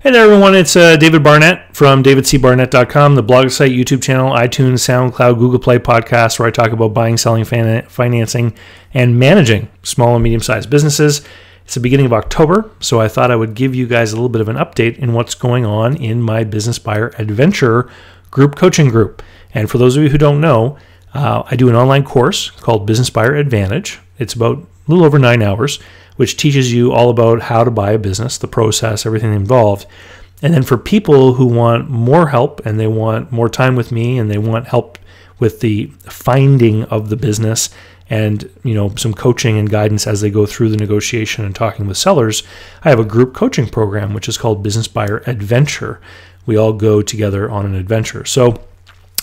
Hey there, everyone. It's uh, David Barnett from davidcbarnett.com, the blog site, YouTube channel, iTunes, SoundCloud, Google Play podcast, where I talk about buying, selling, financing, and managing small and medium sized businesses. It's the beginning of October, so I thought I would give you guys a little bit of an update in what's going on in my Business Buyer Adventure group coaching group. And for those of you who don't know, uh, I do an online course called Business Buyer Advantage. It's about a little over nine hours which teaches you all about how to buy a business, the process, everything involved. And then for people who want more help and they want more time with me and they want help with the finding of the business and you know some coaching and guidance as they go through the negotiation and talking with sellers, I have a group coaching program which is called Business Buyer Adventure. We all go together on an adventure. So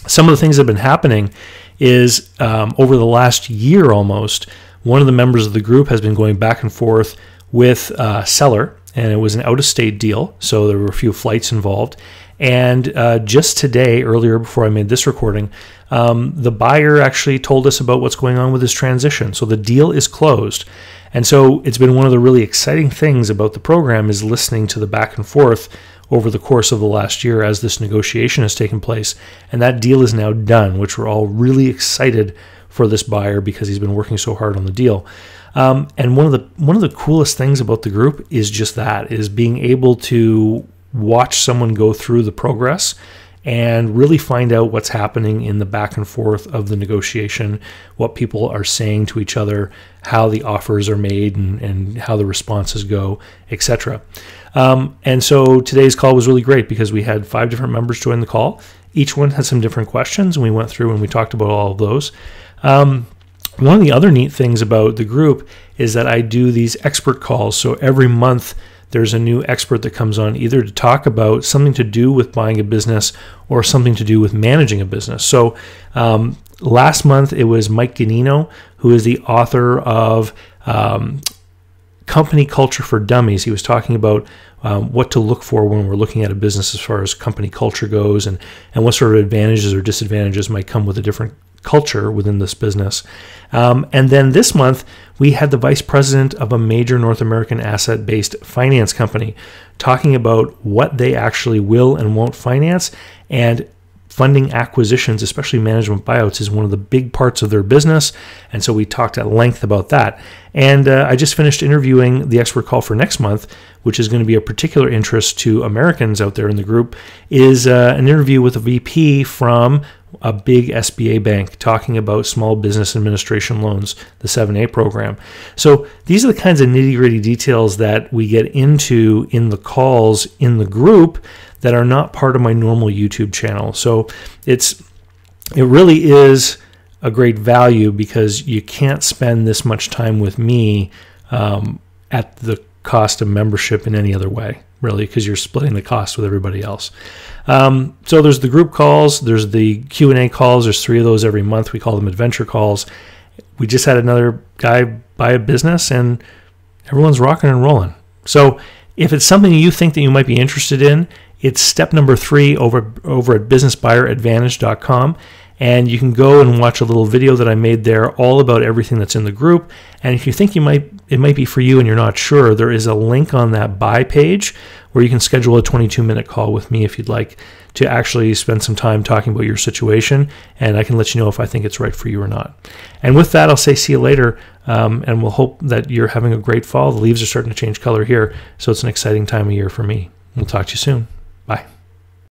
some of the things that have been happening is um, over the last year almost one of the members of the group has been going back and forth with a seller, and it was an out of state deal, so there were a few flights involved. And uh, just today, earlier before I made this recording, um, the buyer actually told us about what's going on with his transition. So the deal is closed. And so it's been one of the really exciting things about the program is listening to the back and forth over the course of the last year as this negotiation has taken place. And that deal is now done, which we're all really excited for this buyer because he's been working so hard on the deal. Um, and one of the one of the coolest things about the group is just that is being able to watch someone go through the progress and really find out what's happening in the back and forth of the negotiation, what people are saying to each other, how the offers are made, and, and how the responses go, etc. Um, and so today's call was really great because we had five different members join the call. Each one had some different questions, and we went through and we talked about all of those. Um, one of the other neat things about the group is that I do these expert calls. So every month, there's a new expert that comes on either to talk about something to do with buying a business or something to do with managing a business. So um, last month, it was Mike Ganino, who is the author of um, Company Culture for Dummies. He was talking about um, what to look for when we're looking at a business as far as company culture goes and, and what sort of advantages or disadvantages might come with a different culture within this business. Um, and then this month, we had the vice president of a major North American asset based finance company talking about what they actually will and won't finance. And funding acquisitions, especially management buyouts, is one of the big parts of their business. And so we talked at length about that. And uh, I just finished interviewing the expert call for next month, which is going to be of particular interest to Americans out there in the group, is uh, an interview with a VP from a big SBA bank talking about small business administration loans, the 7A program. So these are the kinds of nitty gritty details that we get into in the calls in the group that are not part of my normal YouTube channel. So it's it really is a great value because you can't spend this much time with me um, at the cost of membership in any other way, really, because you're splitting the cost with everybody else. Um, so there's the group calls, there's the Q and A calls. There's three of those every month. We call them adventure calls. We just had another guy buy a business, and everyone's rocking and rolling. So if it's something you think that you might be interested in, it's step number three over over at businessbuyeradvantage.com. And you can go and watch a little video that I made there all about everything that's in the group. And if you think you might it might be for you and you're not sure, there is a link on that buy page where you can schedule a 22 minute call with me if you'd like to actually spend some time talking about your situation. And I can let you know if I think it's right for you or not. And with that, I'll say see you later. Um, and we'll hope that you're having a great fall. The leaves are starting to change color here. So it's an exciting time of year for me. We'll talk to you soon. Bye.